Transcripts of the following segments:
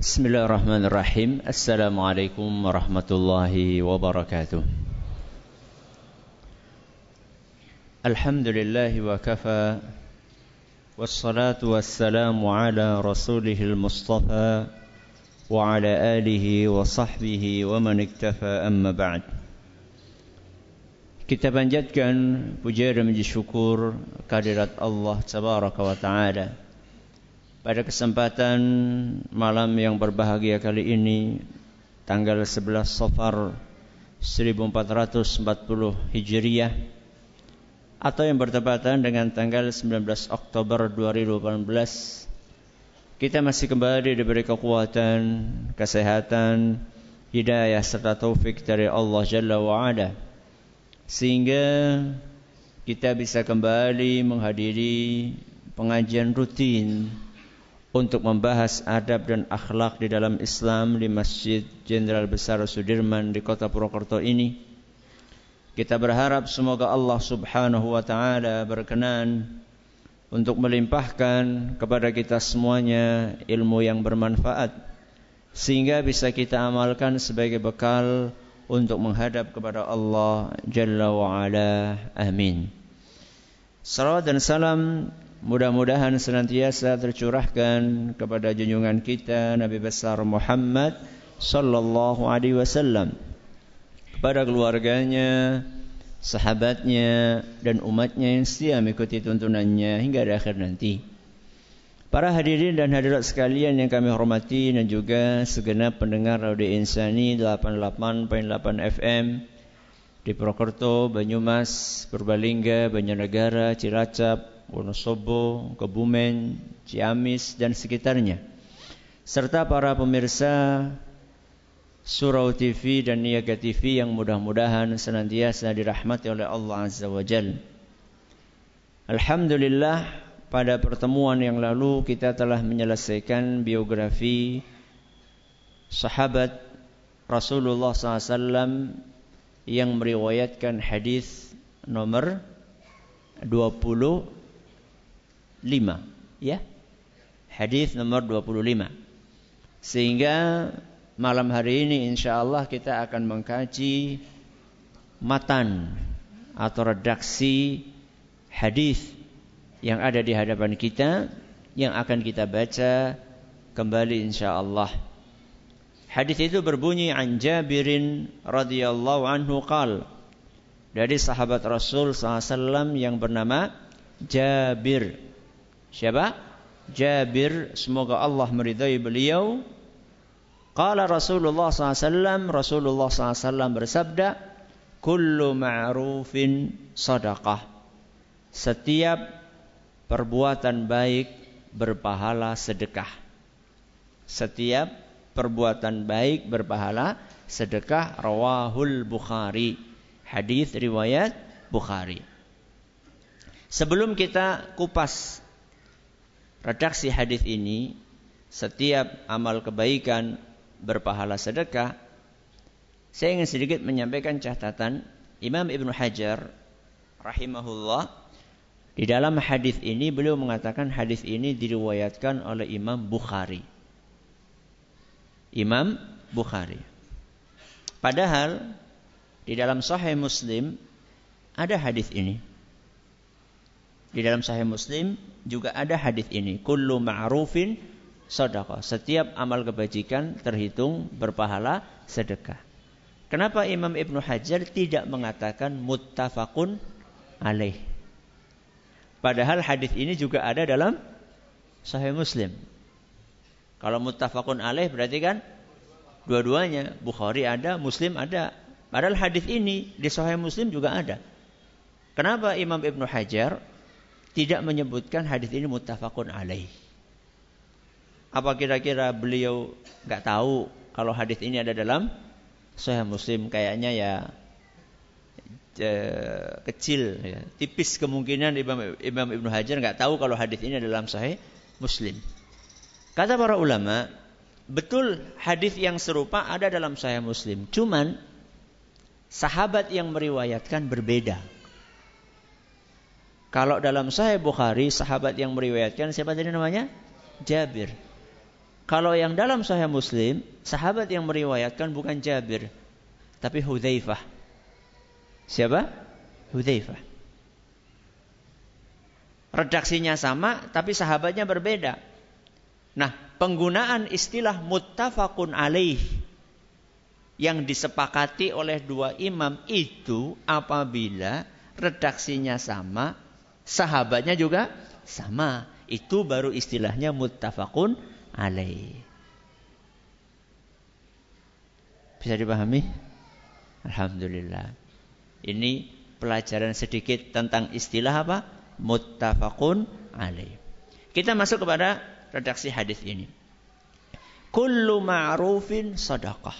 بسم الله الرحمن الرحيم السلام عليكم ورحمة الله وبركاته الحمد لله وكفى والصلاة والسلام على رسوله المصطفى وعلى آله وصحبه ومن اكتفى أما بعد Kita panjatkan puja dan puji syukur kehadirat Allah Tabaraka wa Ta'ala. Pada kesempatan malam yang berbahagia kali ini, tanggal 11 Safar 1440 Hijriah, atau yang bertepatan dengan tanggal 19 Oktober 2018, kita masih kembali diberi kekuatan, kesehatan, hidayah serta taufik dari Allah Jalla wa'ala sehingga kita bisa kembali menghadiri pengajian rutin untuk membahas adab dan akhlak di dalam Islam di Masjid Jenderal Besar Sudirman di Kota Purwokerto ini. Kita berharap semoga Allah Subhanahu wa taala berkenan untuk melimpahkan kepada kita semuanya ilmu yang bermanfaat sehingga bisa kita amalkan sebagai bekal untuk menghadap kepada Allah Jalla wa Ala. Amin. Salawat dan salam mudah-mudahan senantiasa tercurahkan kepada junjungan kita Nabi besar Muhammad sallallahu alaihi wasallam kepada keluarganya, sahabatnya dan umatnya yang setia mengikuti tuntunannya hingga di akhir nanti. Para hadirin dan hadirat sekalian yang kami hormati dan juga segenap pendengar Radio Insani 88.8 FM di Purwokerto, Banyumas, Purbalingga, Banjarnegara, Cilacap, Wonosobo, Kebumen, Ciamis dan sekitarnya. Serta para pemirsa Surau TV dan Niaga TV yang mudah-mudahan senantiasa dirahmati oleh Allah Azza wa Jalla. Alhamdulillah pada pertemuan yang lalu kita telah menyelesaikan biografi sahabat Rasulullah SAW yang meriwayatkan hadis nomor 25 ya hadis nomor 25 sehingga malam hari ini insyaallah kita akan mengkaji matan atau redaksi hadis yang ada di hadapan kita yang akan kita baca kembali insyaallah. Hadis itu berbunyi an Jabirin radhiyallahu anhu qal dari sahabat Rasul SAW yang bernama Jabir. Siapa? Jabir, semoga Allah meridai beliau. Qala Rasulullah SAW, Rasulullah SAW bersabda, Kullu ma'rufin sadaqah. Setiap perbuatan baik berpahala sedekah. Setiap perbuatan baik berpahala sedekah rawahul Bukhari. Hadis riwayat Bukhari. Sebelum kita kupas redaksi hadis ini, setiap amal kebaikan berpahala sedekah. Saya ingin sedikit menyampaikan catatan Imam Ibn Hajar rahimahullah di dalam hadis ini beliau mengatakan hadis ini diriwayatkan oleh Imam Bukhari. Imam Bukhari. Padahal di dalam Sahih Muslim ada hadis ini. Di dalam Sahih Muslim juga ada hadis ini. Kullu ma'rufin sedekah. Setiap amal kebajikan terhitung berpahala sedekah. Kenapa Imam Ibnu Hajar tidak mengatakan muttafaqun alaih? Padahal hadis ini juga ada dalam Sahih Muslim. Kalau muttafaqun alaih berarti kan dua-duanya. Bukhari ada, Muslim ada. Padahal hadis ini di Sahih Muslim juga ada. Kenapa Imam Ibnu Hajar tidak menyebutkan hadis ini muttafaqun alaih? Apa kira-kira beliau nggak tahu kalau hadis ini ada dalam Sahih Muslim? Kayaknya ya uh, kecil, ya. tipis kemungkinan Imam, Imam Ibnu Hajar nggak tahu kalau hadis ini dalam Sahih Muslim. Kata para ulama, betul hadis yang serupa ada dalam Sahih Muslim. Cuman sahabat yang meriwayatkan berbeda. Kalau dalam Sahih Bukhari, sahabat yang meriwayatkan siapa tadi namanya? Jabir. Kalau yang dalam Sahih Muslim, sahabat yang meriwayatkan bukan Jabir, tapi Hudzaifah. Siapa? Hudzaifah. Redaksinya sama, tapi sahabatnya berbeda. Nah, penggunaan istilah muttafaqun alaih yang disepakati oleh dua imam itu apabila redaksinya sama, sahabatnya juga sama. Itu baru istilahnya muttafaqun alaih. Bisa dipahami? Alhamdulillah. Ini pelajaran sedikit tentang istilah apa? Muttafaqun alaih. Kita masuk kepada redaksi hadis ini. Kullu ma'rufin sadaqah.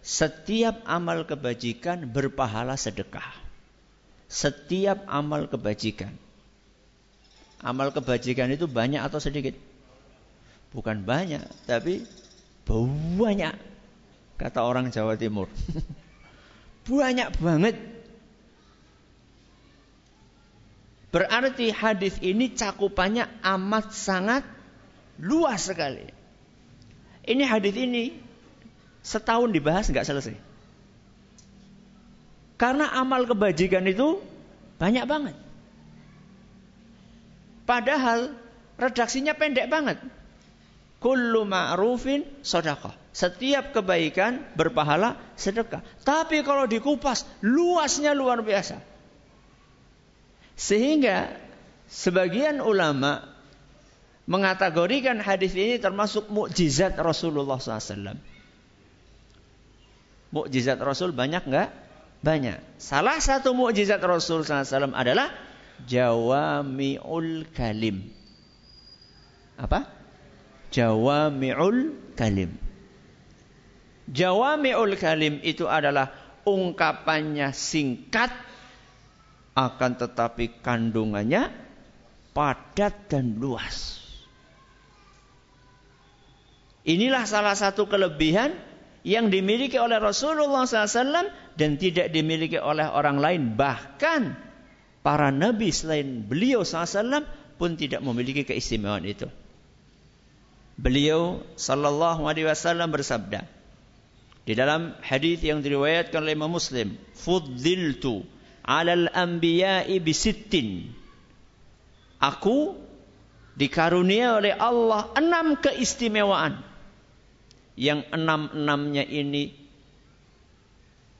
Setiap amal kebajikan berpahala sedekah. Setiap amal kebajikan. Amal kebajikan itu banyak atau sedikit? Bukan banyak, tapi banyak. Kata orang Jawa Timur. banyak banget. Berarti hadis ini cakupannya amat sangat luas sekali. Ini hadis ini setahun dibahas nggak selesai. Karena amal kebajikan itu banyak banget. Padahal redaksinya pendek banget. Kullu ma'rufin sedekah. Setiap kebaikan berpahala sedekah. Tapi kalau dikupas, luasnya luar biasa. Sehingga sebagian ulama mengategorikan hadis ini termasuk mukjizat Rasulullah SAW. Mukjizat Rasul banyak enggak? Banyak. Salah satu mukjizat Rasul SAW adalah jawami'ul kalim. Apa? Jawami'ul kalim. Jawami'ul kalim itu adalah ungkapannya singkat akan tetapi kandungannya padat dan luas. Inilah salah satu kelebihan yang dimiliki oleh Rasulullah SAW dan tidak dimiliki oleh orang lain. Bahkan para nabi selain beliau SAW pun tidak memiliki keistimewaan itu. Beliau sallallahu alaihi wasallam bersabda di dalam hadis yang diriwayatkan oleh Imam Muslim, "Fuddiltu 'alal anbiya'i bisittin." Aku dikarunia oleh Allah enam keistimewaan. Yang enam-enamnya ini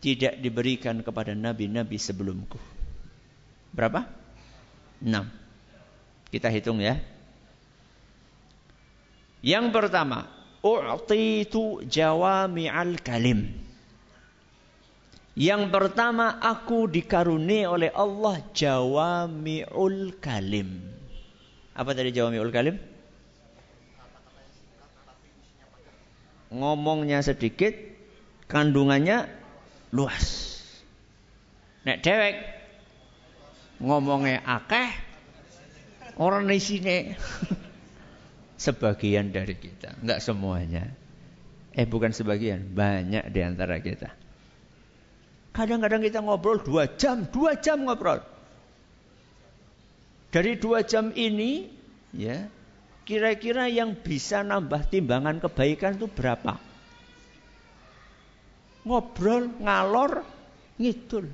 tidak diberikan kepada nabi-nabi sebelumku. Berapa? Enam. Kita hitung ya. Yang pertama, u'titu jawami'al kalim. Yang pertama aku dikaruni oleh Allah jawami'ul kalim. Apa tadi jawami'ul kalim? Ngomongnya sedikit, kandungannya luas. Nek dewek ngomongnya akeh, orang di sini sebagian dari kita, enggak semuanya. Eh bukan sebagian, banyak di antara kita. Kadang-kadang kita ngobrol dua jam, dua jam ngobrol. Dari dua jam ini, ya, kira-kira yang bisa nambah timbangan kebaikan itu berapa? Ngobrol, ngalor, ngidul.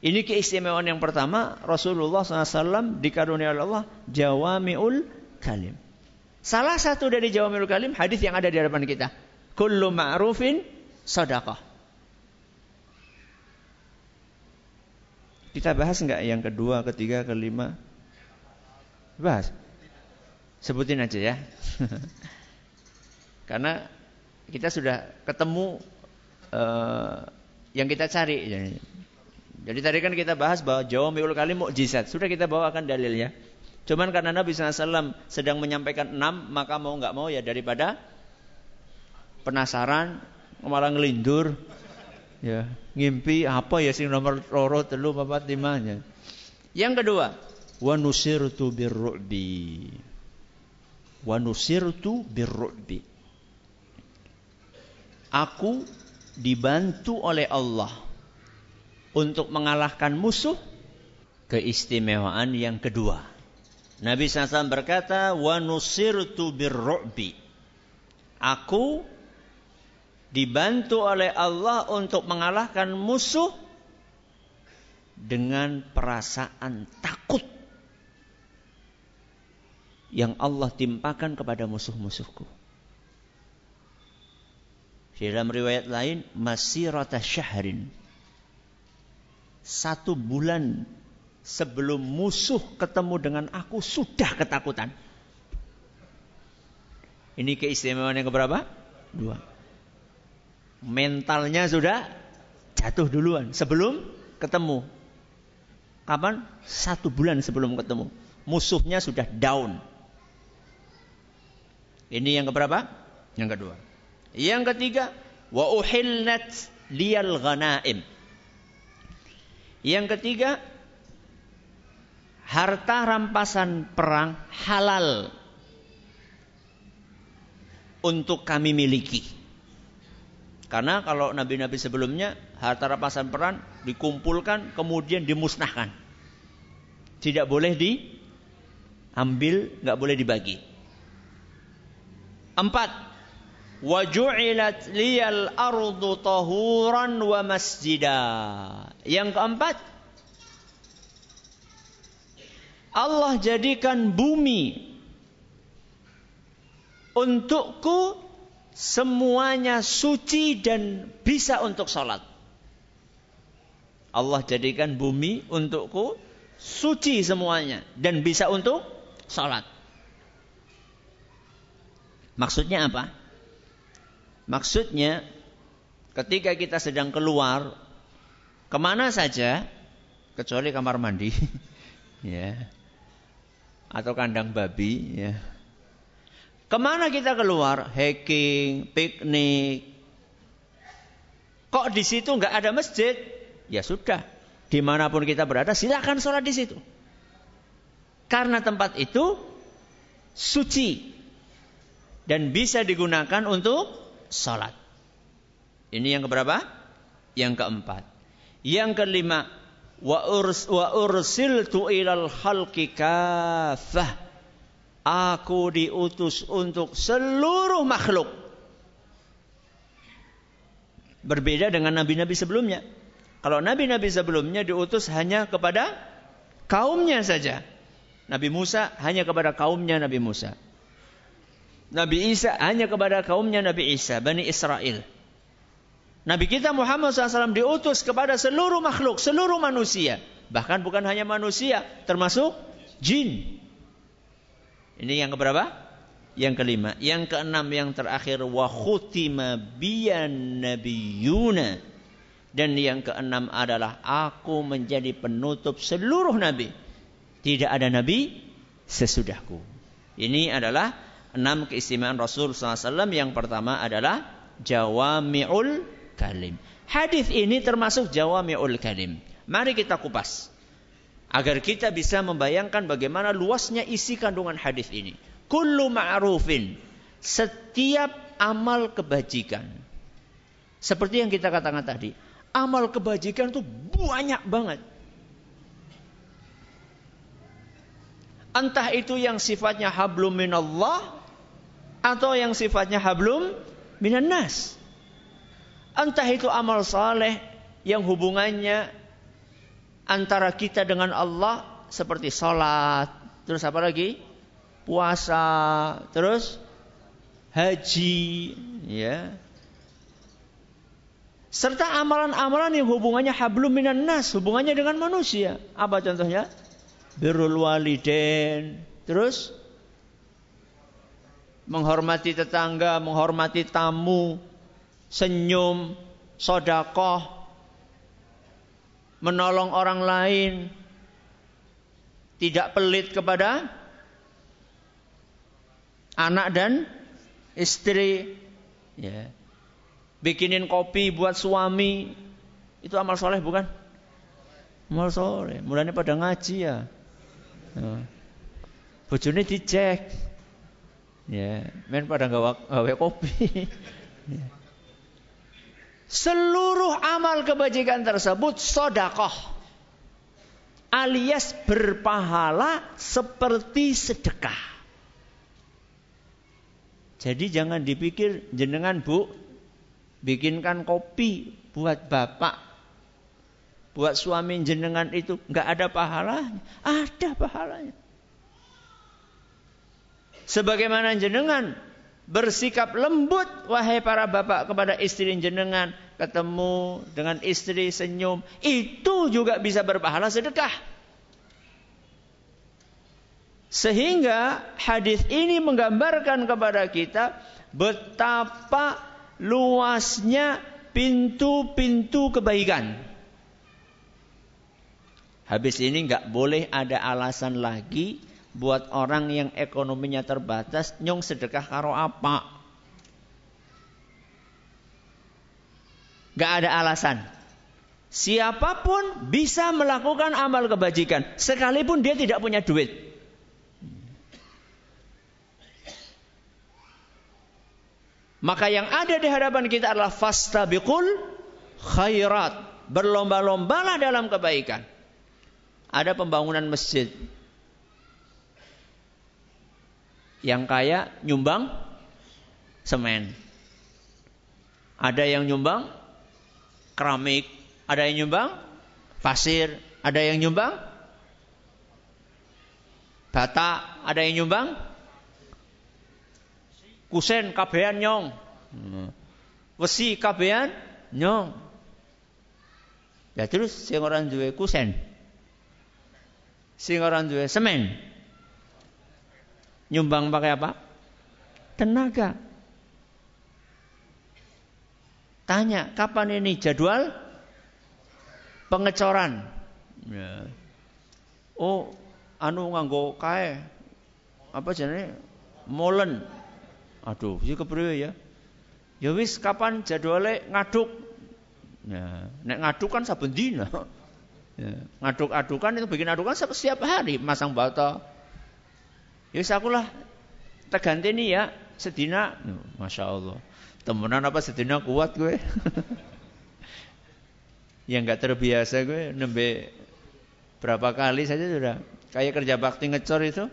Ini keistimewaan yang pertama, Rasulullah SAW dikarunia oleh Allah jawami'ul kalim. Salah satu dari jawami'ul kalim hadis yang ada di hadapan kita. Kullu ma'rufin sadaqah. Kita bahas enggak yang kedua, ketiga, kelima? Bahas. Sebutin aja ya. Karena kita sudah ketemu uh, yang kita cari. Jadi tadi kan kita bahas bahwa Jawa Miul Kalim mukjizat. Sudah kita bawakan dalilnya. Cuman karena Nabi SAW sedang menyampaikan enam, maka mau nggak mau ya daripada penasaran, malah ngelindur, ya ngimpi apa ya sing nomor loro telu papat limanya. Yang kedua, wa nusirtu birru'bi. Wa nusirtu birru'bi. Aku dibantu oleh Allah untuk mengalahkan musuh keistimewaan yang kedua. Nabi SAW berkata, "Wa nusirtu birru'bi." Aku dibantu oleh Allah untuk mengalahkan musuh dengan perasaan takut yang Allah timpakan kepada musuh-musuhku. Di dalam riwayat lain, masirata syahrin. Satu bulan sebelum musuh ketemu dengan aku sudah ketakutan. Ini keistimewaan yang keberapa? Dua. Mentalnya sudah jatuh duluan sebelum ketemu. Kapan? Satu bulan sebelum ketemu. Musuhnya sudah down. Ini yang keberapa? Yang kedua. Yang ketiga, wa uhillat liyal ghanaim. Yang ketiga, harta rampasan perang halal untuk kami miliki. Karena kalau nabi-nabi sebelumnya harta rampasan perang dikumpulkan kemudian dimusnahkan. Tidak boleh diambil, nggak boleh dibagi. Empat. Waju'ilat liyal ardu tahuran wa masjida. Yang keempat. Allah jadikan bumi untukku semuanya suci dan bisa untuk sholat. Allah jadikan bumi untukku suci semuanya dan bisa untuk sholat. Maksudnya apa? Maksudnya ketika kita sedang keluar ke mana saja kecuali kamar mandi ya atau kandang babi ya. Ke mana kita keluar? Hiking piknik. Kok di situ nggak ada masjid? Ya sudah di mana pun kita berada silakan sholat di situ. Karena tempat itu suci dan bisa digunakan untuk salat. Ini yang keberapa? Yang keempat. Yang kelima, wa urs wa ursiltu ilal khalqi kafah. Aku diutus untuk seluruh makhluk. Berbeda dengan nabi-nabi sebelumnya. Kalau nabi-nabi sebelumnya diutus hanya kepada kaumnya saja. Nabi Musa hanya kepada kaumnya Nabi Musa. Nabi Isa hanya kepada kaumnya Nabi Isa, Bani Israel. Nabi kita Muhammad SAW diutus kepada seluruh makhluk, seluruh manusia. Bahkan bukan hanya manusia, termasuk jin. Ini yang keberapa? Yang kelima. Yang keenam yang terakhir. Wa khutima biyan nabiyuna. Dan yang keenam adalah aku menjadi penutup seluruh nabi. Tidak ada nabi sesudahku. Ini adalah enam keistimewaan Rasul SAW yang pertama adalah jawami'ul kalim. Hadis ini termasuk jawami'ul kalim. Mari kita kupas. Agar kita bisa membayangkan bagaimana luasnya isi kandungan hadis ini. Kullu ma'rufin. Setiap amal kebajikan. Seperti yang kita katakan tadi. Amal kebajikan itu banyak banget. Entah itu yang sifatnya hablum minallah atau yang sifatnya hablum minan nas. Entah itu amal saleh yang hubungannya antara kita dengan Allah seperti salat, terus apa lagi? Puasa, terus haji, ya. Serta amalan-amalan yang hubungannya hablum minan nas, hubungannya dengan manusia. Apa contohnya? Birrul walidain, terus menghormati tetangga, menghormati tamu, senyum, sodakoh, menolong orang lain, tidak pelit kepada anak dan istri, ya. bikinin kopi buat suami, itu amal soleh bukan? Amal soleh, mulanya pada ngaji ya. ya. Bojone dicek, Ya, men pada gawe kopi. ya. Seluruh amal kebajikan tersebut sodakoh. alias berpahala seperti sedekah. Jadi jangan dipikir jenengan bu bikinkan kopi buat bapak, buat suami jenengan itu nggak ada pahalanya, ada pahalanya. Sebagaimana jenengan bersikap lembut wahai para bapak kepada istri jenengan ketemu dengan istri senyum itu juga bisa berpahala sedekah. Sehingga hadis ini menggambarkan kepada kita betapa luasnya pintu-pintu kebaikan. Habis ini nggak boleh ada alasan lagi buat orang yang ekonominya terbatas nyong sedekah karo apa? Gak ada alasan. Siapa pun bisa melakukan amal kebajikan sekalipun dia tidak punya duit. Maka yang ada di hadapan kita adalah fastabiqul khairat. Berlomba-lombalah dalam kebaikan. Ada pembangunan masjid. Yang kaya nyumbang semen. Ada yang nyumbang keramik, ada yang nyumbang pasir, ada yang nyumbang bata, ada yang nyumbang kusen kabean nyong. Wesi kabean nyong. Ya terus sing orang duwe kusen. Sing orang duwe semen. Nyumbang pakai apa? Tenaga. Tanya, kapan ini jadwal pengecoran? Ya. Oh, anu nganggo kae. Apa jenenge? Molen. Aduh, iki kepriwe ya? Ya wis kapan jadwalnya ngaduk? Ya, nek ngaduk kan saben dina. Ya, ngaduk-adukan itu bikin adukan setiap hari masang bata, Ya aku lah nih ya sedina, masya Allah. Temenan apa sedina kuat gue? yang nggak terbiasa gue nembe berapa kali saja sudah kayak kerja bakti ngecor itu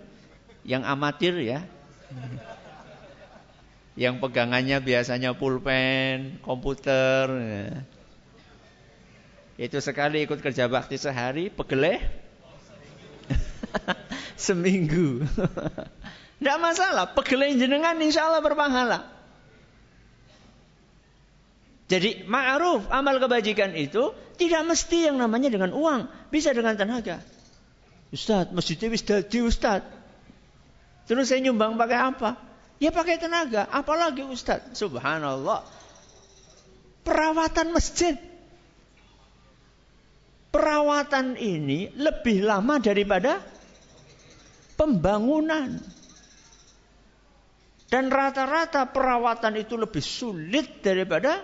yang amatir ya yang pegangannya biasanya pulpen komputer ya. itu sekali ikut kerja bakti sehari pegeleh seminggu. Tidak masalah, pegelain jenengan insya Allah berpahala. Jadi ma'ruf amal kebajikan itu tidak mesti yang namanya dengan uang, bisa dengan tenaga. Ustadz, masjidnya wis dadi Ustadz. Terus saya nyumbang pakai apa? Ya pakai tenaga, apalagi Ustadz. Subhanallah. Perawatan masjid. Perawatan ini lebih lama daripada pembangunan. Dan rata-rata perawatan itu lebih sulit daripada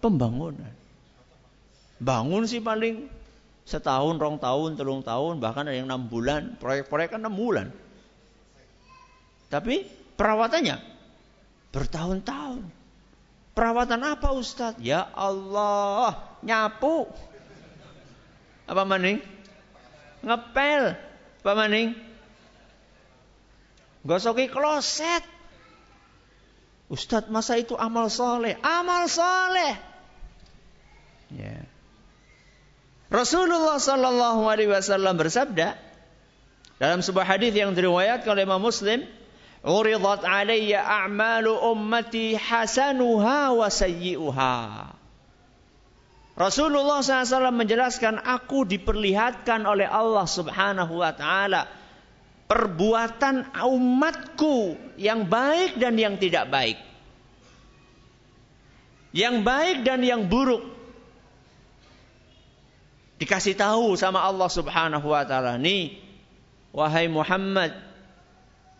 pembangunan. Bangun sih paling setahun, rong tahun, telung tahun, bahkan ada yang enam bulan. Proyek-proyek kan enam bulan. Tapi perawatannya bertahun-tahun. Perawatan apa Ustadz? Ya Allah, nyapu. Apa maning? Ngepel. Apa maning? Gosoki kloset. Ustadz masa itu amal soleh? Amal soleh. Ya. Rasulullah Sallallahu Alaihi Wasallam bersabda dalam sebuah hadis yang diriwayatkan oleh Imam Muslim, "Uridat alayya a'malu ummati hasanuha wa sayyi'uha." Rasulullah SAW menjelaskan, aku diperlihatkan oleh Allah Subhanahu Wa Taala perbuatan umatku yang baik dan yang tidak baik. Yang baik dan yang buruk. Dikasih tahu sama Allah Subhanahu wa taala, "Nih, wahai Muhammad,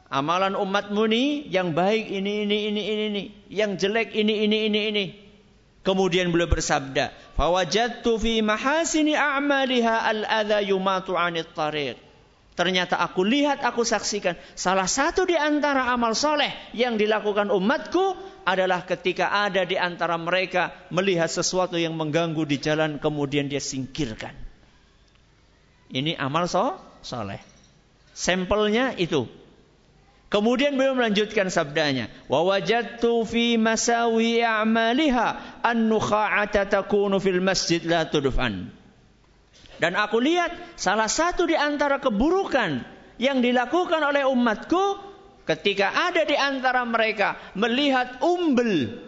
amalan umatmu nih yang baik ini ini ini ini ini, yang jelek ini ini ini ini." Kemudian beliau bersabda, "Fawajadtu fi mahasini a'maliha al-adha yumatu 'anit tariq." Ternyata aku lihat, aku saksikan. Salah satu di antara amal soleh yang dilakukan umatku adalah ketika ada di antara mereka melihat sesuatu yang mengganggu di jalan kemudian dia singkirkan. Ini amal so, soleh. Sampelnya itu. Kemudian beliau melanjutkan sabdanya, "Wa wajadtu fi masawi a'maliha an-nukha'ata takunu fil masjid la tudfan." Dan aku lihat salah satu di antara keburukan yang dilakukan oleh umatku ketika ada di antara mereka melihat umbel.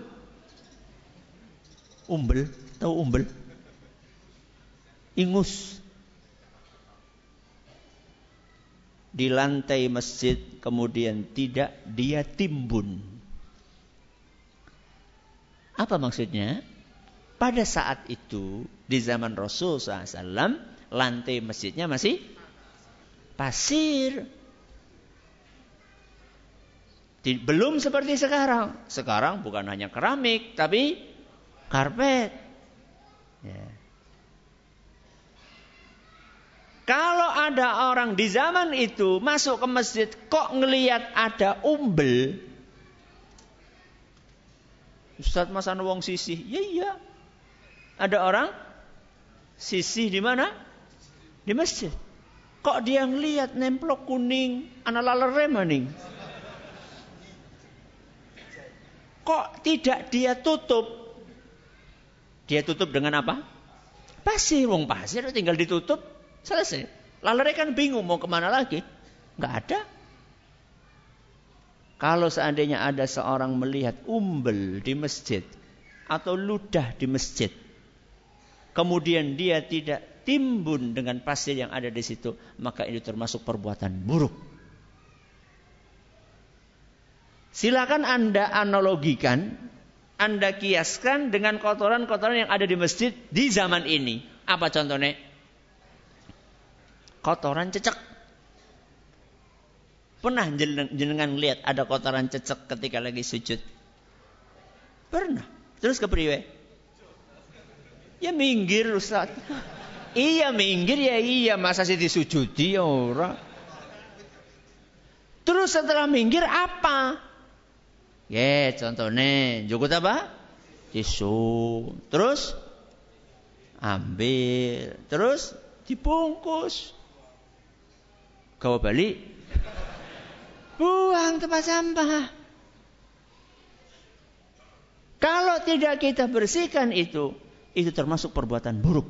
Umbel, tahu umbel? Ingus di lantai masjid kemudian tidak dia timbun. Apa maksudnya? Pada saat itu di zaman Rasul SAW lantai masjidnya masih pasir. Belum seperti sekarang. Sekarang bukan hanya keramik tapi karpet. Ya. Kalau ada orang di zaman itu masuk ke masjid kok ngelihat ada umbel. Ustaz masa wong sisih? Ya iya. Ada orang sisih di mana? Di masjid. Kok dia ngelihat nemplok kuning, anak lalere maning. Kok tidak dia tutup? Dia tutup dengan apa? Pasir, wong pasir tinggal ditutup. Selesai. Lalu kan bingung mau ke mana lagi. Nggak ada. Kalau seandainya ada seorang melihat umbel di masjid atau ludah di masjid, kemudian dia tidak timbun dengan pasir yang ada di situ, maka ini termasuk perbuatan buruk. Silakan Anda analogikan, Anda kiaskan dengan kotoran-kotoran yang ada di masjid di zaman ini. Apa contohnya? kotoran cecek. Pernah jenengan lihat ada kotoran cecek ketika lagi sujud? Pernah. Terus ke priwe? Ya minggir Ustaz. iya minggir ya iya masa sih disujudi ya ora. Terus setelah minggir apa? Ya contohnya jukut apa? Tisu. Terus ambil. Terus dibungkus gawa balik, buang tempat sampah. Kalau tidak kita bersihkan itu, itu termasuk perbuatan buruk.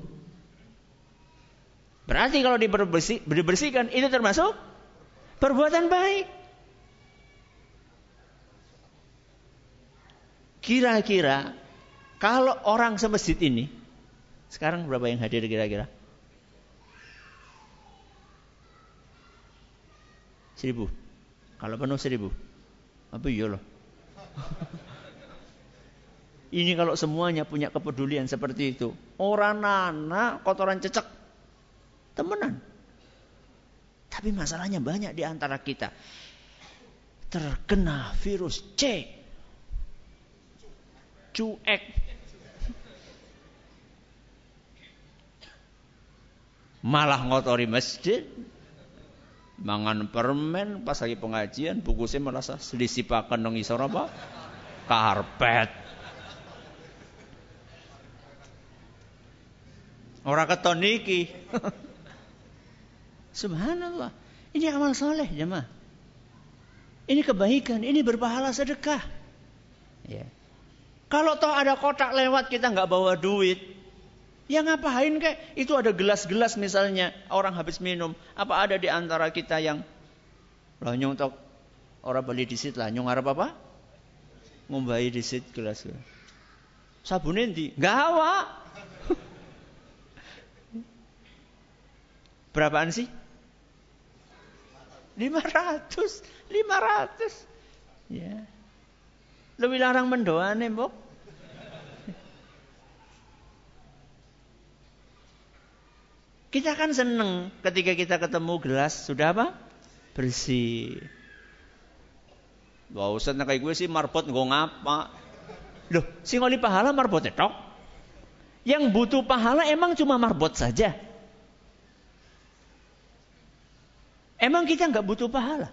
Berarti kalau dibersihkan itu termasuk perbuatan baik. Kira-kira kalau orang semasjid ini, sekarang berapa yang hadir kira-kira? Seribu. Kalau penuh seribu. Apa iya loh. Ini kalau semuanya punya kepedulian seperti itu. Orang nana kotoran cecek. Temenan. Tapi masalahnya banyak di antara kita. Terkena virus C. Cuek. Malah ngotori masjid mangan permen pas lagi pengajian buku saya merasa pakan dong isor apa karpet orang keton niki subhanallah ini amal soleh jemaah ini kebaikan ini berpahala sedekah ya kalau toh ada kotak lewat kita nggak bawa duit Ya ngapain kek? Itu ada gelas-gelas misalnya orang habis minum. Apa ada di antara kita yang lah nyong tok orang beli di situ lah nyong arep apa? Ngombai di situ gelas. Sabun di gawa. Berapaan sih? 500. 500. Ya. Lebih larang mendoane, Mbok. Kita kan seneng ketika kita ketemu gelas sudah apa? Bersih. Wah Ustaz kayak gue sih marbot gue ngapa? Loh, si ngoli pahala marbot tok. Yang butuh pahala emang cuma marbot saja. Emang kita nggak butuh pahala?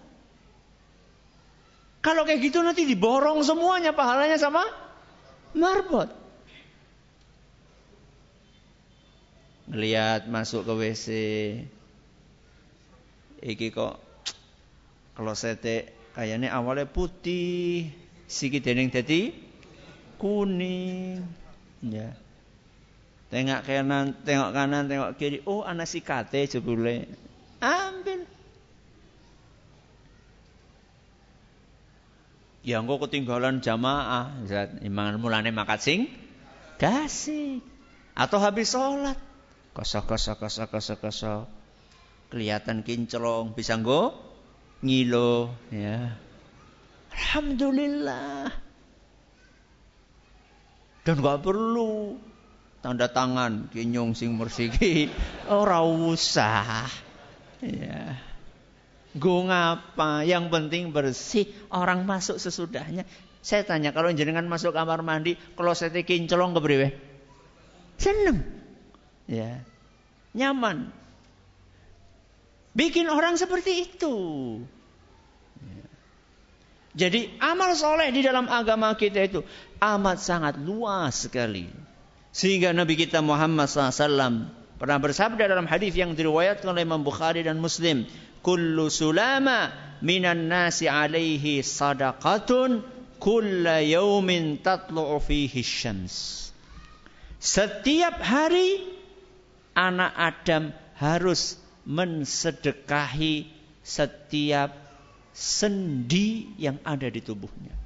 Kalau kayak gitu nanti diborong semuanya pahalanya sama marbot. ngelihat masuk ke WC iki kok klosete kayaknya awalnya putih, sikit dening dadi kuning. Ya. Tengok kanan, tengok kanan, tengok kiri. Oh, ana sikate jebule. Ambil. Ya engko ketinggalan jamaah, imam mulane makat sing kasih. Atau habis sholat. Kosok, kosok, kosok, kosok, kosok. Kelihatan kinclong, bisa nggo ngilo ya. Alhamdulillah. Dan gak perlu tanda tangan kinyung sing mersiki ora usah. Ya. Gue ngapa? Yang penting bersih. Orang masuk sesudahnya. Saya tanya kalau jenengan masuk kamar mandi, saya kinclong kepriwe? Seneng. Ya. Nyaman. Bikin orang seperti itu. Jadi amal soleh di dalam agama kita itu amat sangat luas sekali. Sehingga Nabi kita Muhammad SAW pernah bersabda dalam hadis yang diriwayatkan oleh Imam Bukhari dan Muslim, "Kullu sulama minan nasi alaihi sadaqatun kulla yaumin tatlu'u fihi syams." Setiap hari anak Adam harus mensedekahi setiap sendi yang ada di tubuhnya.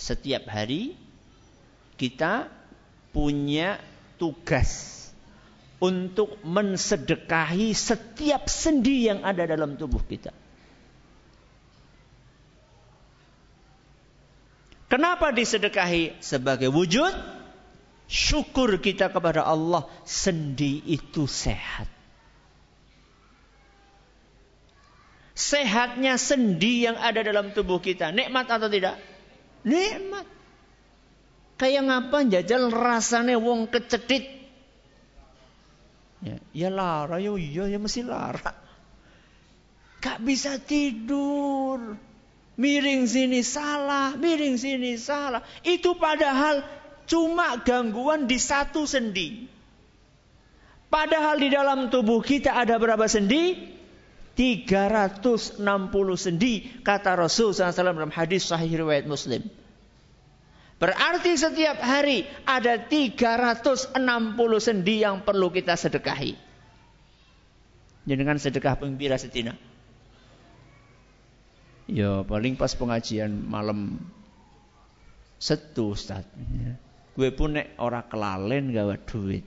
Setiap hari kita punya tugas untuk mensedekahi setiap sendi yang ada dalam tubuh kita. Kenapa disedekahi? Sebagai wujud syukur kita kepada Allah, sendi itu sehat. sehatnya sendi yang ada dalam tubuh kita. Nikmat atau tidak? Nikmat. Kayak ngapa jajal rasanya wong kecedit. Ya, ya lara, ya iya, ya mesti lara. Gak bisa tidur. Miring sini salah, miring sini salah. Itu padahal cuma gangguan di satu sendi. Padahal di dalam tubuh kita ada berapa sendi? 360 sendi kata Rasul SAW dalam hadis sahih riwayat Muslim. Berarti setiap hari ada 360 sendi yang perlu kita sedekahi. Dengan sedekah pembira setina. Ya paling pas pengajian malam setu Ustaz. Gue pun nek ora kelalen gawe duit.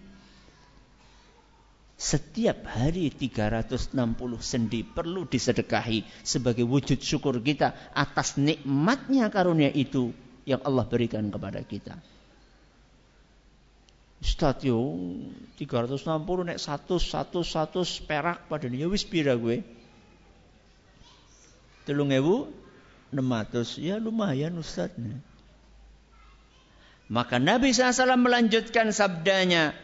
Setiap hari 360 sendi perlu disedekahi sebagai wujud syukur kita atas nikmatnya karunia itu yang Allah berikan kepada kita. Yo 360 nek 100 100 100 perak pada ya wis pira gue? 3600 ya lumayan Ustaz. Maka Nabi SAW melanjutkan sabdanya,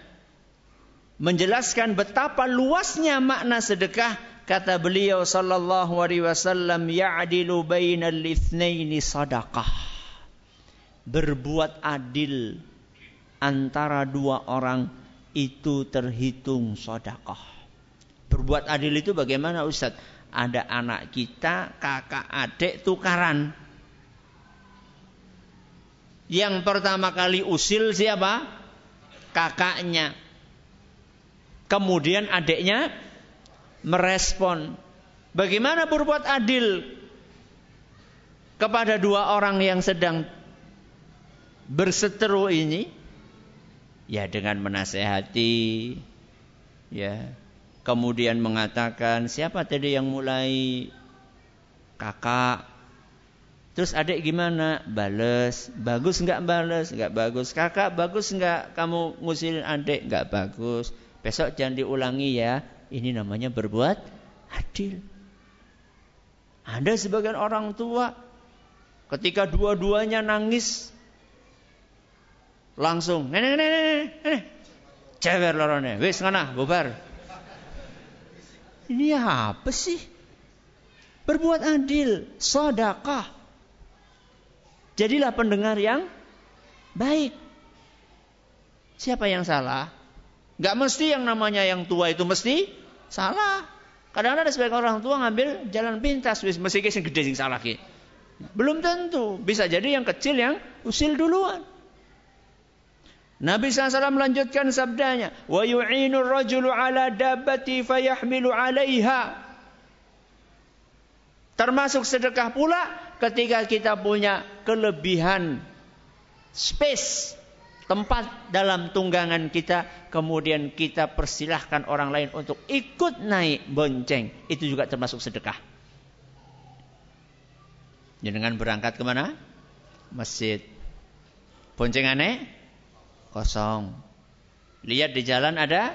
menjelaskan betapa luasnya makna sedekah kata beliau sallallahu alaihi wasallam ya'dilu bainal itsnaini sadaqah berbuat adil antara dua orang itu terhitung sedekah. Berbuat adil itu bagaimana Ustaz? Ada anak kita kakak adik tukaran. Yang pertama kali usil siapa? Kakaknya. Kemudian adiknya merespon. Bagaimana berbuat adil kepada dua orang yang sedang berseteru ini? Ya dengan menasehati, ya. Kemudian mengatakan siapa tadi yang mulai kakak Terus adik gimana? Bales. Bagus nggak bales? Nggak bagus. Kakak bagus nggak kamu ngusilin adik? Nggak bagus. Besok jangan diulangi ya. Ini namanya berbuat adil. Ada sebagian orang tua ketika dua-duanya nangis langsung nenek nenek nenek nenek cewer lorone wis ngana bubar. Ini apa sih? Berbuat adil sedekah. Jadilah pendengar yang baik. Siapa yang salah? Gak mesti yang namanya yang tua itu mesti salah. Kadang-kadang ada sebagian orang tua ngambil jalan pintas, wis mesti sing gede sing salah ki. Belum tentu, bisa jadi yang kecil yang usil duluan. Nabi SAW melanjutkan sabdanya, "Wa yu'inu rajulu ala dabbati 'alaiha." Termasuk sedekah pula ketika kita punya kelebihan space tempat dalam tunggangan kita kemudian kita persilahkan orang lain untuk ikut naik bonceng itu juga termasuk sedekah. Dengan berangkat ke mana? Masjid. Boncengannya kosong. Lihat di jalan ada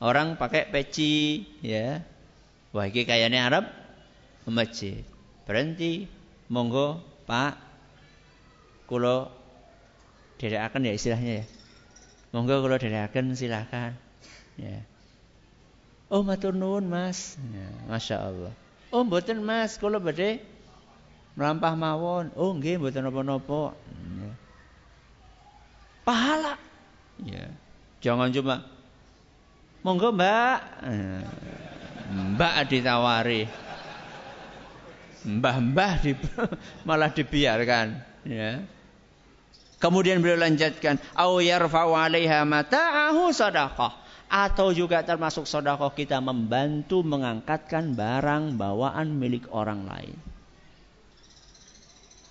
orang pakai peci, ya. Wah, ini kayaknya Arab ke masjid. Berhenti, monggo Pak, kulo akan ya istilahnya ya. Monggo kulo akan silakan. Ya. Oh matur nuwun Mas. Ya, Masya Allah. Oh mboten Mas, kulo badhe melampah mawon. Oh nggih mboten napa-napa. Ya. Pahala. Ya. Jangan cuma monggo Mbak. Mbak ditawari mbah-mbah di, malah dibiarkan ya kemudian beliau lanjutkan au yarfa'u 'alaiha mata'ahu sadaqah atau juga termasuk sedekah kita membantu mengangkatkan barang bawaan milik orang lain.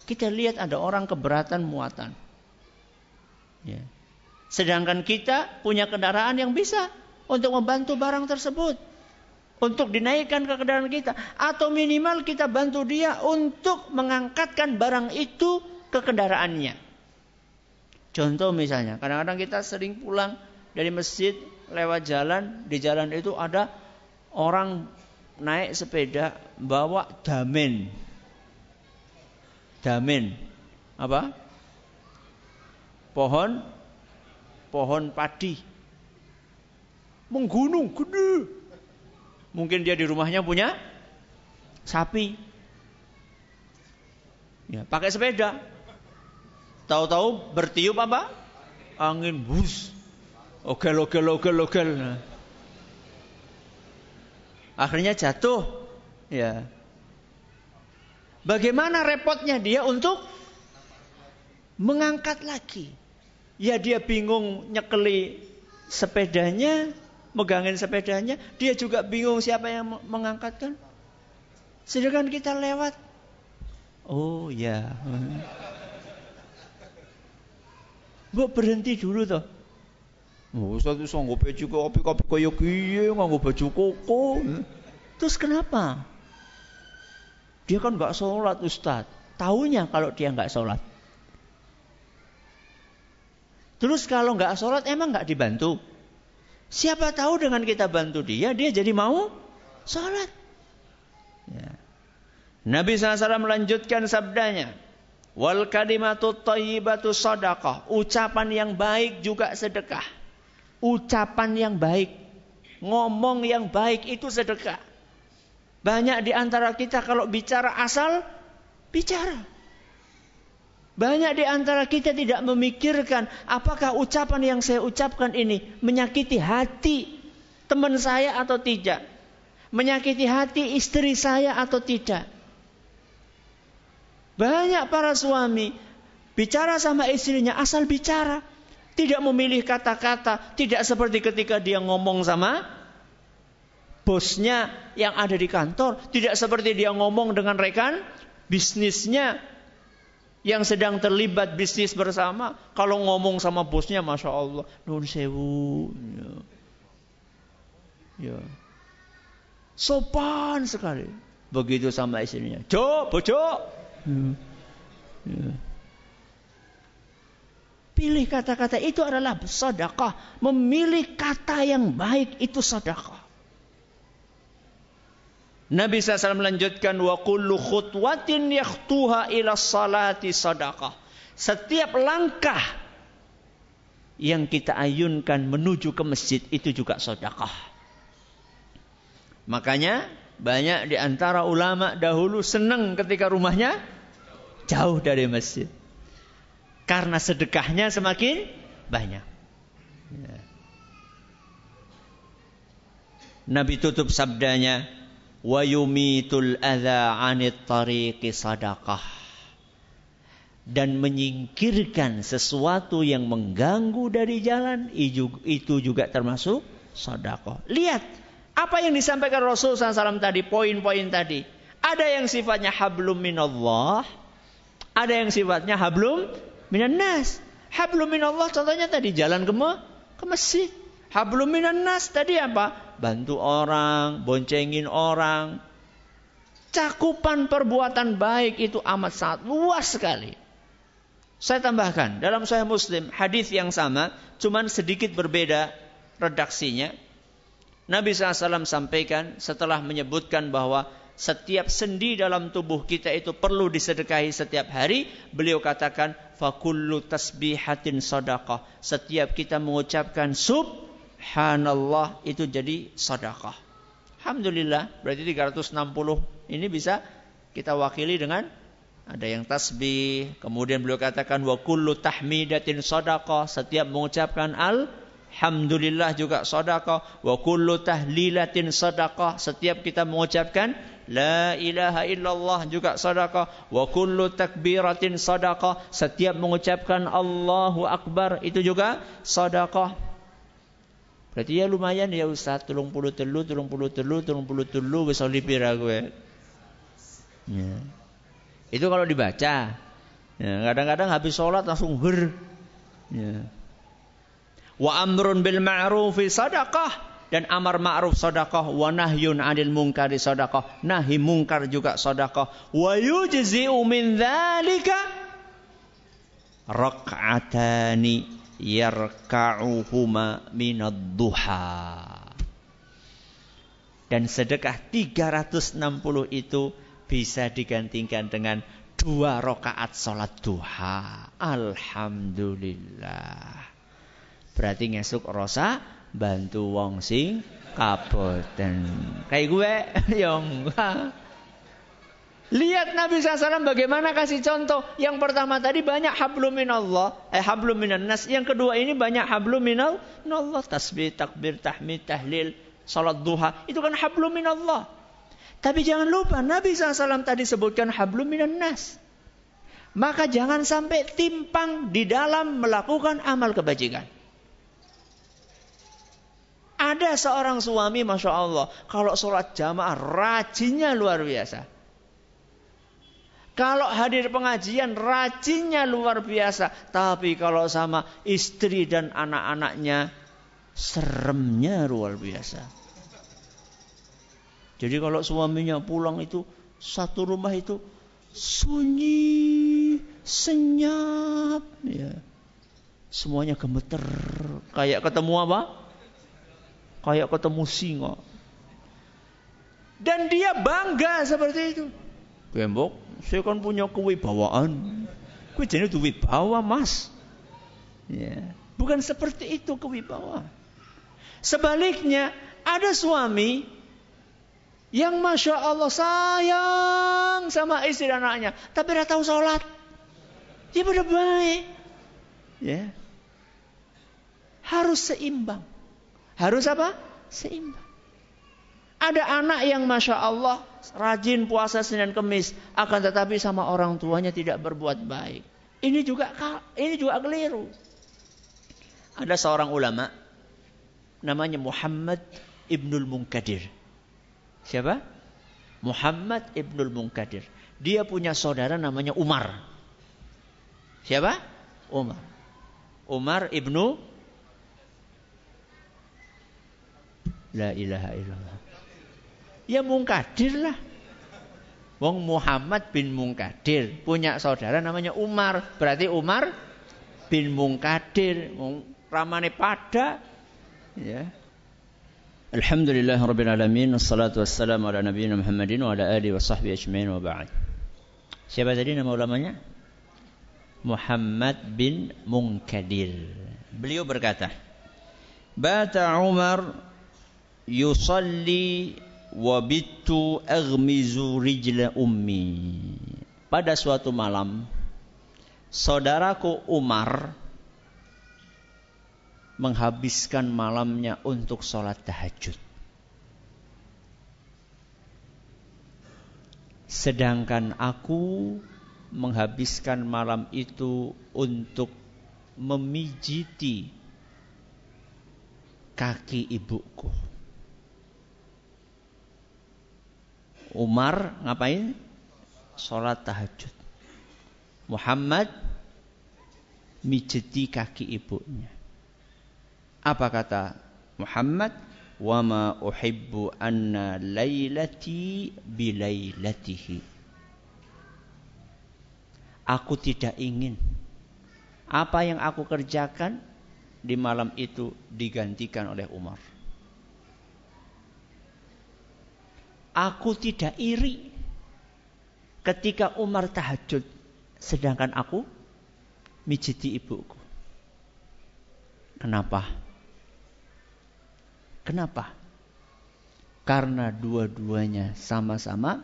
Kita lihat ada orang keberatan muatan. Ya. Sedangkan kita punya kendaraan yang bisa untuk membantu barang tersebut untuk dinaikkan ke kendaraan kita atau minimal kita bantu dia untuk mengangkatkan barang itu ke kendaraannya. Contoh misalnya, kadang-kadang kita sering pulang dari masjid lewat jalan, di jalan itu ada orang naik sepeda bawa damen. Damen. Apa? Pohon pohon padi. Menggunung gede. Mungkin dia di rumahnya punya sapi. Ya, pakai sepeda. Tahu-tahu bertiup apa? Angin bus. Ogel, ogel, ogel, ogel. Akhirnya jatuh. Ya. Bagaimana repotnya dia untuk mengangkat lagi? Ya dia bingung nyekeli sepedanya, megangin sepedanya, dia juga bingung siapa yang mengangkatkan. Sedangkan kita lewat. Oh ya. Bu berhenti dulu toh. Oh, Ustaz itu sanggup baju kopi-kopi kaya kiye nganggo baju koko. Terus kenapa? Dia kan nggak sholat Ustaz. Tahunya kalau dia nggak sholat. Terus kalau nggak sholat emang nggak dibantu? Siapa tahu dengan kita bantu dia, dia jadi mau sholat. Ya. Nabi SAW melanjutkan sabdanya. Wal kalimatu tayyibatu sadaqah. Ucapan yang baik juga sedekah. Ucapan yang baik. Ngomong yang baik itu sedekah. Banyak di antara kita kalau bicara asal, bicara. Banyak di antara kita tidak memikirkan apakah ucapan yang saya ucapkan ini menyakiti hati teman saya atau tidak. Menyakiti hati istri saya atau tidak. Banyak para suami bicara sama istrinya asal bicara. Tidak memilih kata-kata. Tidak seperti ketika dia ngomong sama bosnya yang ada di kantor. Tidak seperti dia ngomong dengan rekan bisnisnya yang sedang terlibat bisnis bersama, kalau ngomong sama bosnya, masya Allah, nun sewu, ya. ya. sopan sekali. Begitu sama istrinya, Jo, bojo, ya. ya. Pilih kata-kata itu adalah sedekah. Memilih kata yang baik itu sedekah. Nabi SAW melanjutkan wa kullu khutwatin yakhtuha ila salati sadaqah. Setiap langkah yang kita ayunkan menuju ke masjid itu juga sedekah. Makanya banyak di antara ulama dahulu senang ketika rumahnya jauh dari masjid. Karena sedekahnya semakin banyak. Ya. Nabi tutup sabdanya, "Wa yumitul adza 'anit tariqi sadaqah." Dan menyingkirkan sesuatu yang mengganggu dari jalan itu juga termasuk sedekah. Lihat apa yang disampaikan Rasul SAW tadi, poin-poin tadi. Ada yang sifatnya hablum minallah, ada yang sifatnya hablum minan nas. Hablum minallah contohnya tadi jalan ke, ke masjid. Hablum minan nas tadi apa? Bantu orang, boncengin orang. Cakupan perbuatan baik itu amat sangat luas sekali. Saya tambahkan dalam Sahih Muslim hadis yang sama, cuman sedikit berbeda redaksinya. Nabi SAW sampaikan setelah menyebutkan bahwa setiap sendi dalam tubuh kita itu perlu disedekahi setiap hari. Beliau katakan, fakullu tasbihatin sadaqah. Setiap kita mengucapkan sub, subhanallah itu jadi sedekah. Alhamdulillah, berarti 360 ini bisa kita wakili dengan ada yang tasbih, kemudian beliau katakan wa kullu tahmidatin sadaqah, setiap mengucapkan alhamdulillah juga sedekah, wa kullu tahlilatin sadaqah, setiap kita mengucapkan La ilaha illallah juga sedekah. Wa kullu takbiratin sadaqah. Setiap mengucapkan Allahu Akbar itu juga sedekah. Berarti ya lumayan ya Ustaz, tulung puluh telu, tulung puluh telu, tulung puluh telu, wis pira gue. Ya. Itu kalau dibaca. Ya, kadang-kadang habis sholat langsung ber. Ya. Wa amrun bil ma'rufi sadaqah dan amar ma'ruf sadaqah wa nahyun 'anil munkari sadaqah nahi mungkar juga sadaqah wa yujzi'u min dzalika rak'atani yarka'uhuma minad duha. Dan sedekah 360 itu bisa digantikan dengan dua rakaat sholat duha. Alhamdulillah. Berarti ngesuk rosa bantu wong sing kaboten. Kayak gue yang Lihat Nabi SAW bagaimana kasih contoh. Yang pertama tadi banyak hablum minallah. Eh hablum minan nas. Yang kedua ini banyak hablum minallah. Tasbih, takbir, tahmid, tahlil, salat duha. Itu kan hablum minallah. Tapi jangan lupa Nabi SAW tadi sebutkan hablum minan nas. Maka jangan sampai timpang di dalam melakukan amal kebajikan. Ada seorang suami Masya Allah. Kalau sholat jamaah rajinnya luar biasa. Kalau hadir pengajian rajinnya luar biasa. Tapi kalau sama istri dan anak-anaknya seremnya luar biasa. Jadi kalau suaminya pulang itu satu rumah itu sunyi, senyap, ya. Semuanya gemeter, kayak ketemu apa? Kayak ketemu singa. Dan dia bangga seperti itu. Gembok, saya kan punya kewibawaan. Kue jadi itu wibawa mas. Ya. Bukan seperti itu kewibawa. Sebaliknya, ada suami yang masya Allah sayang sama istri dan anaknya, tapi tidak tahu sholat. Dia pada baik. Ya. Harus seimbang. Harus apa? Seimbang. Ada anak yang masya Allah rajin puasa Senin Kemis, akan tetapi sama orang tuanya tidak berbuat baik. Ini juga ini juga keliru. Ada seorang ulama namanya Muhammad Ibnul Munkadir. Siapa? Muhammad Ibnul Munkadir. Dia punya saudara namanya Umar. Siapa? Umar. Umar Ibnu La ilaha illallah. Ya Mungkadir lah. Wong Muhammad bin Mungkadir punya saudara namanya Umar. Berarti Umar bin Mungkadir. Ramane pada. Ya. Alhamdulillah Rabbil Alamin Assalatu wassalamu ala Nabi Muhammadin Wa ala alihi wa sahbihi ajmain wa ba'd Siapa tadi nama ulamanya? Muhammad bin Munkadir Beliau berkata Bata Umar Yusalli Wabitu aghmizu rijla ummi. Pada suatu malam, saudaraku Umar menghabiskan malamnya untuk sholat tahajud. Sedangkan aku menghabiskan malam itu untuk memijiti kaki ibuku. Umar ngapain? Sholat tahajud. Muhammad mijeti kaki ibunya. Apa kata Muhammad? Wa ma uhibbu anna lailati bilailatihi. Aku tidak ingin apa yang aku kerjakan di malam itu digantikan oleh Umar. Aku tidak iri ketika Umar tahajud sedangkan aku mijiti ibuku. Kenapa? Kenapa? Karena dua-duanya sama-sama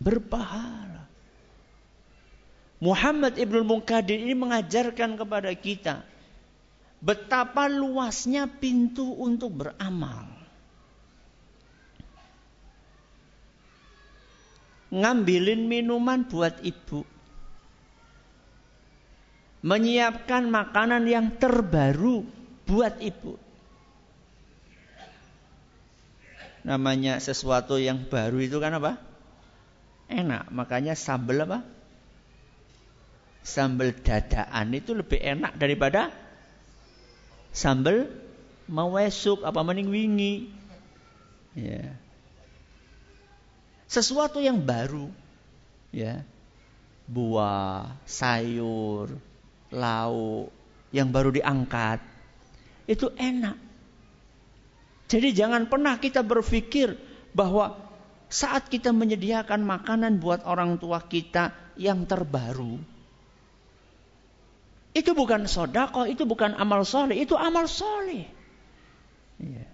berpahala. Muhammad Ibn Munkadir ini mengajarkan kepada kita betapa luasnya pintu untuk beramal. Ngambilin minuman buat ibu. Menyiapkan makanan yang terbaru buat ibu. Namanya sesuatu yang baru itu kan apa? Enak. Makanya sambal apa? Sambal dadaan itu lebih enak daripada sambal mau esuk apa mending wingi. Ya. Sesuatu yang baru. Ya. Buah, sayur, lauk yang baru diangkat itu enak. Jadi jangan pernah kita berpikir bahwa saat kita menyediakan makanan buat orang tua kita yang terbaru, itu bukan sodako, itu bukan amal soleh, itu amal soleh. Ya.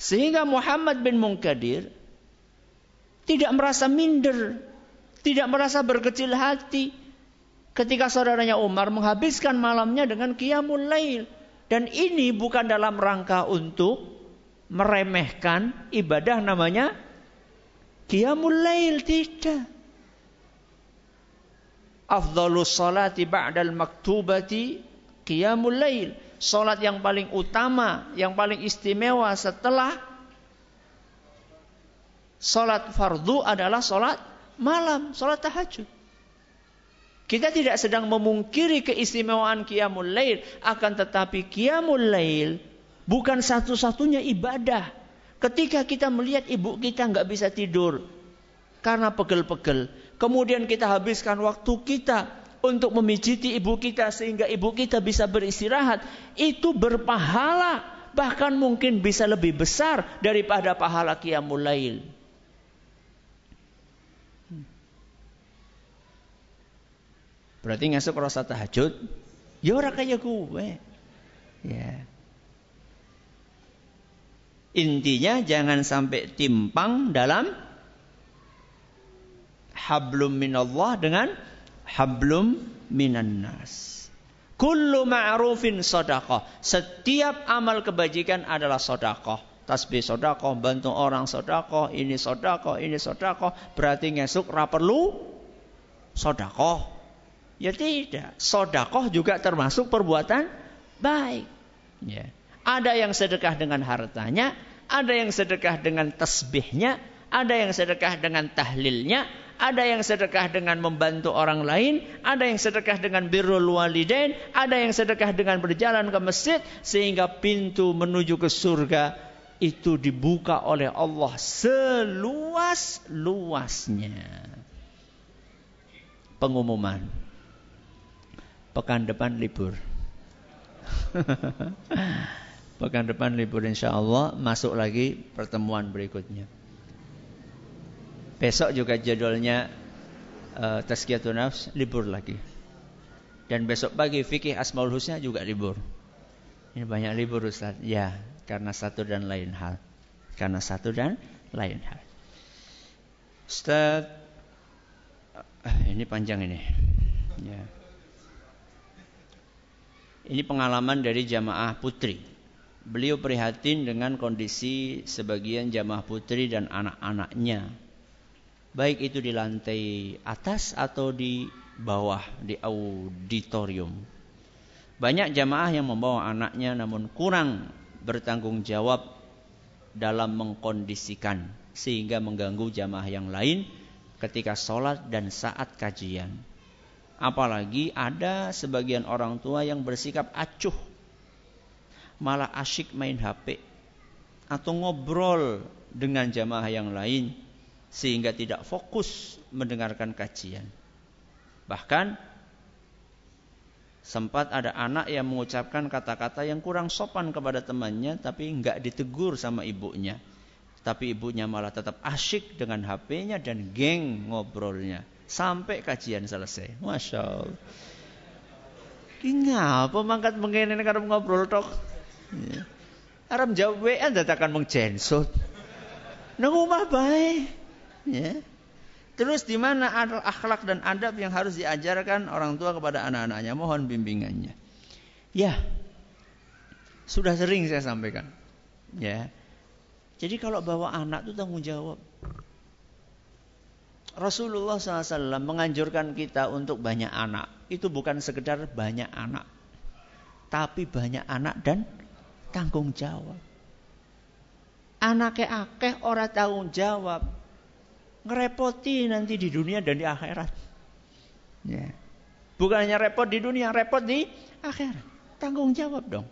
Sehingga Muhammad bin Munkadir tidak merasa minder, tidak merasa berkecil hati ketika saudaranya Umar menghabiskan malamnya dengan qiyamul lail. Dan ini bukan dalam rangka untuk meremehkan ibadah namanya qiyamul lail, tidak. Afdhalus salati ba'dal maktubati qiyamul lail. Salat yang paling utama, yang paling istimewa setelah salat fardu adalah salat malam, salat tahajud. Kita tidak sedang memungkiri keistimewaan qiyamul lail, akan tetapi qiyamul lail bukan satu-satunya ibadah. Ketika kita melihat ibu kita nggak bisa tidur karena pegel-pegel, kemudian kita habiskan waktu kita untuk memijiti ibu kita sehingga ibu kita bisa beristirahat, itu berpahala, bahkan mungkin bisa lebih besar daripada pahala qiyamul lail. Berarti ngasuk rasa tahajud, ya ora kaya gue. Ya. Intinya jangan sampai timpang dalam hablum minallah dengan hablum minan nas. Kullu ma'rufin sadaqah. Setiap amal kebajikan adalah sadaqah. Tasbih sadaqah, bantu orang sadaqah, ini sadaqah, ini sadaqah. Berarti ngesuk ra perlu sadaqah. Ya tidak. Sodakoh juga termasuk perbuatan baik. Ya. Ada yang sedekah dengan hartanya, ada yang sedekah dengan tasbihnya, ada yang sedekah dengan tahlilnya, ada yang sedekah dengan membantu orang lain, ada yang sedekah dengan birrul walidain, ada yang sedekah dengan berjalan ke masjid sehingga pintu menuju ke surga itu dibuka oleh Allah seluas-luasnya. Pengumuman pekan depan libur. pekan depan libur insya Allah masuk lagi pertemuan berikutnya. Besok juga jadwalnya uh, Tazkiyatun Nafs libur lagi. Dan besok pagi fikih Asmaul Husna juga libur. Ini banyak libur Ustaz. Ya, karena satu dan lain hal. Karena satu dan lain hal. Ustaz, uh, ini panjang ini. Ya. Ini pengalaman dari jamaah putri. Beliau prihatin dengan kondisi sebagian jamaah putri dan anak-anaknya baik itu di lantai atas atau di bawah di auditorium. Banyak jamaah yang membawa anaknya namun kurang bertanggung jawab dalam mengkondisikan sehingga mengganggu jamaah yang lain ketika sholat dan saat kajian. Apalagi ada sebagian orang tua yang bersikap acuh, malah asyik main HP atau ngobrol dengan jamaah yang lain sehingga tidak fokus mendengarkan kajian. Bahkan sempat ada anak yang mengucapkan kata-kata yang kurang sopan kepada temannya tapi nggak ditegur sama ibunya. Tapi ibunya malah tetap asyik dengan HP-nya dan geng ngobrolnya sampai kajian selesai. Masya Allah. Ngapa mangkat mengene karep ngobrol tok. Ya. Arab jawab WA datakan mengjensut. Nang omah bae. Ya. Terus di mana akhlak dan adab yang harus diajarkan orang tua kepada anak-anaknya? Mohon bimbingannya. Ya, sudah sering saya sampaikan. Ya, jadi kalau bawa anak itu tanggung jawab. Rasulullah SAW menganjurkan kita untuk banyak anak. Itu bukan sekedar banyak anak. Tapi banyak anak dan tanggung jawab. Anaknya akeh orang tanggung jawab ngerepoti nanti di dunia dan di akhirat. Ya. Bukan hanya repot di dunia, repot di akhirat. Tanggung jawab dong.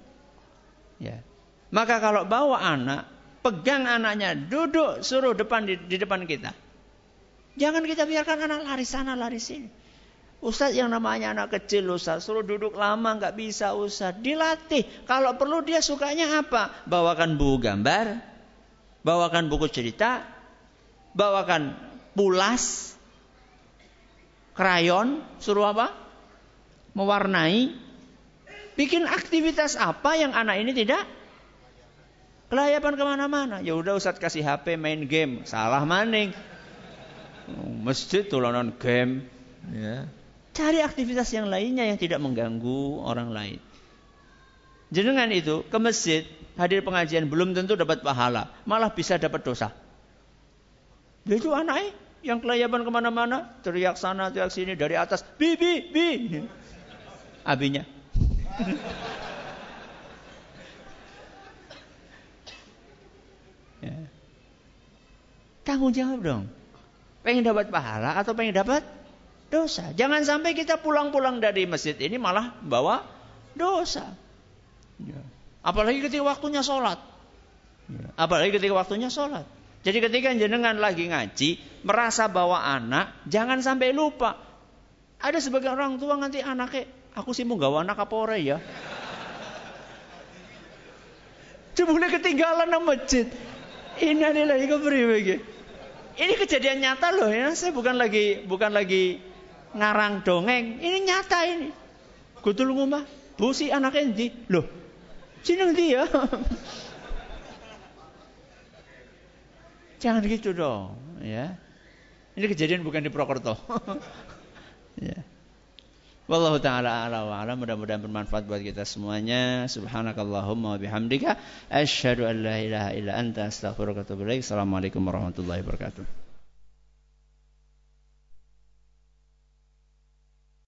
Ya. Maka kalau bawa anak, pegang anaknya, duduk suruh depan di, di depan kita. Jangan kita biarkan anak lari sana lari sini. Ustadz yang namanya anak kecil Ustadz suruh duduk lama nggak bisa Ustadz dilatih kalau perlu dia sukanya apa bawakan buku gambar bawakan buku cerita bawakan pulas, krayon, suruh apa? Mewarnai. Bikin aktivitas apa yang anak ini tidak kelayapan ke mana-mana. Ya udah Ustaz kasih HP main game, salah maning. Masjid tulanan game. Ya. Cari aktivitas yang lainnya yang tidak mengganggu orang lain. Jenengan itu ke masjid hadir pengajian belum tentu dapat pahala, malah bisa dapat dosa. Itu anaknya yang kelayaban ke mana-mana, teriak sana, teriak sini dari atas, bi, bi. Abinya. ya. Tanggung jawab dong. Pengen dapat pahala atau pengen dapat dosa. Jangan sampai kita pulang-pulang dari masjid ini malah bawa dosa. Ya. Apalagi ketika waktunya sholat. Ya. Apalagi ketika waktunya sholat. Jadi ketika jenengan lagi ngaji, merasa bawa anak, jangan sampai lupa. Ada sebagian orang tua nanti anaknya, aku sih mau gawa anak apa ora ya? Cuma ketinggalan nang masjid. Ini adalah kepriwe Ini kejadian nyata loh ya. Saya bukan lagi bukan lagi ngarang dongeng. Ini nyata ini. Kutul ngomah, bu si anaknya nanti, Loh, sini nanti ya. Jangan gitu dong, ya. Ini kejadian bukan di Prokerto. ya. Wallahu taala ala wa mudah-mudahan bermanfaat buat kita semuanya. Subhanakallahumma wa bihamdika an la ilaha illa anta. Assalamualaikum warahmatullahi wabarakatuh.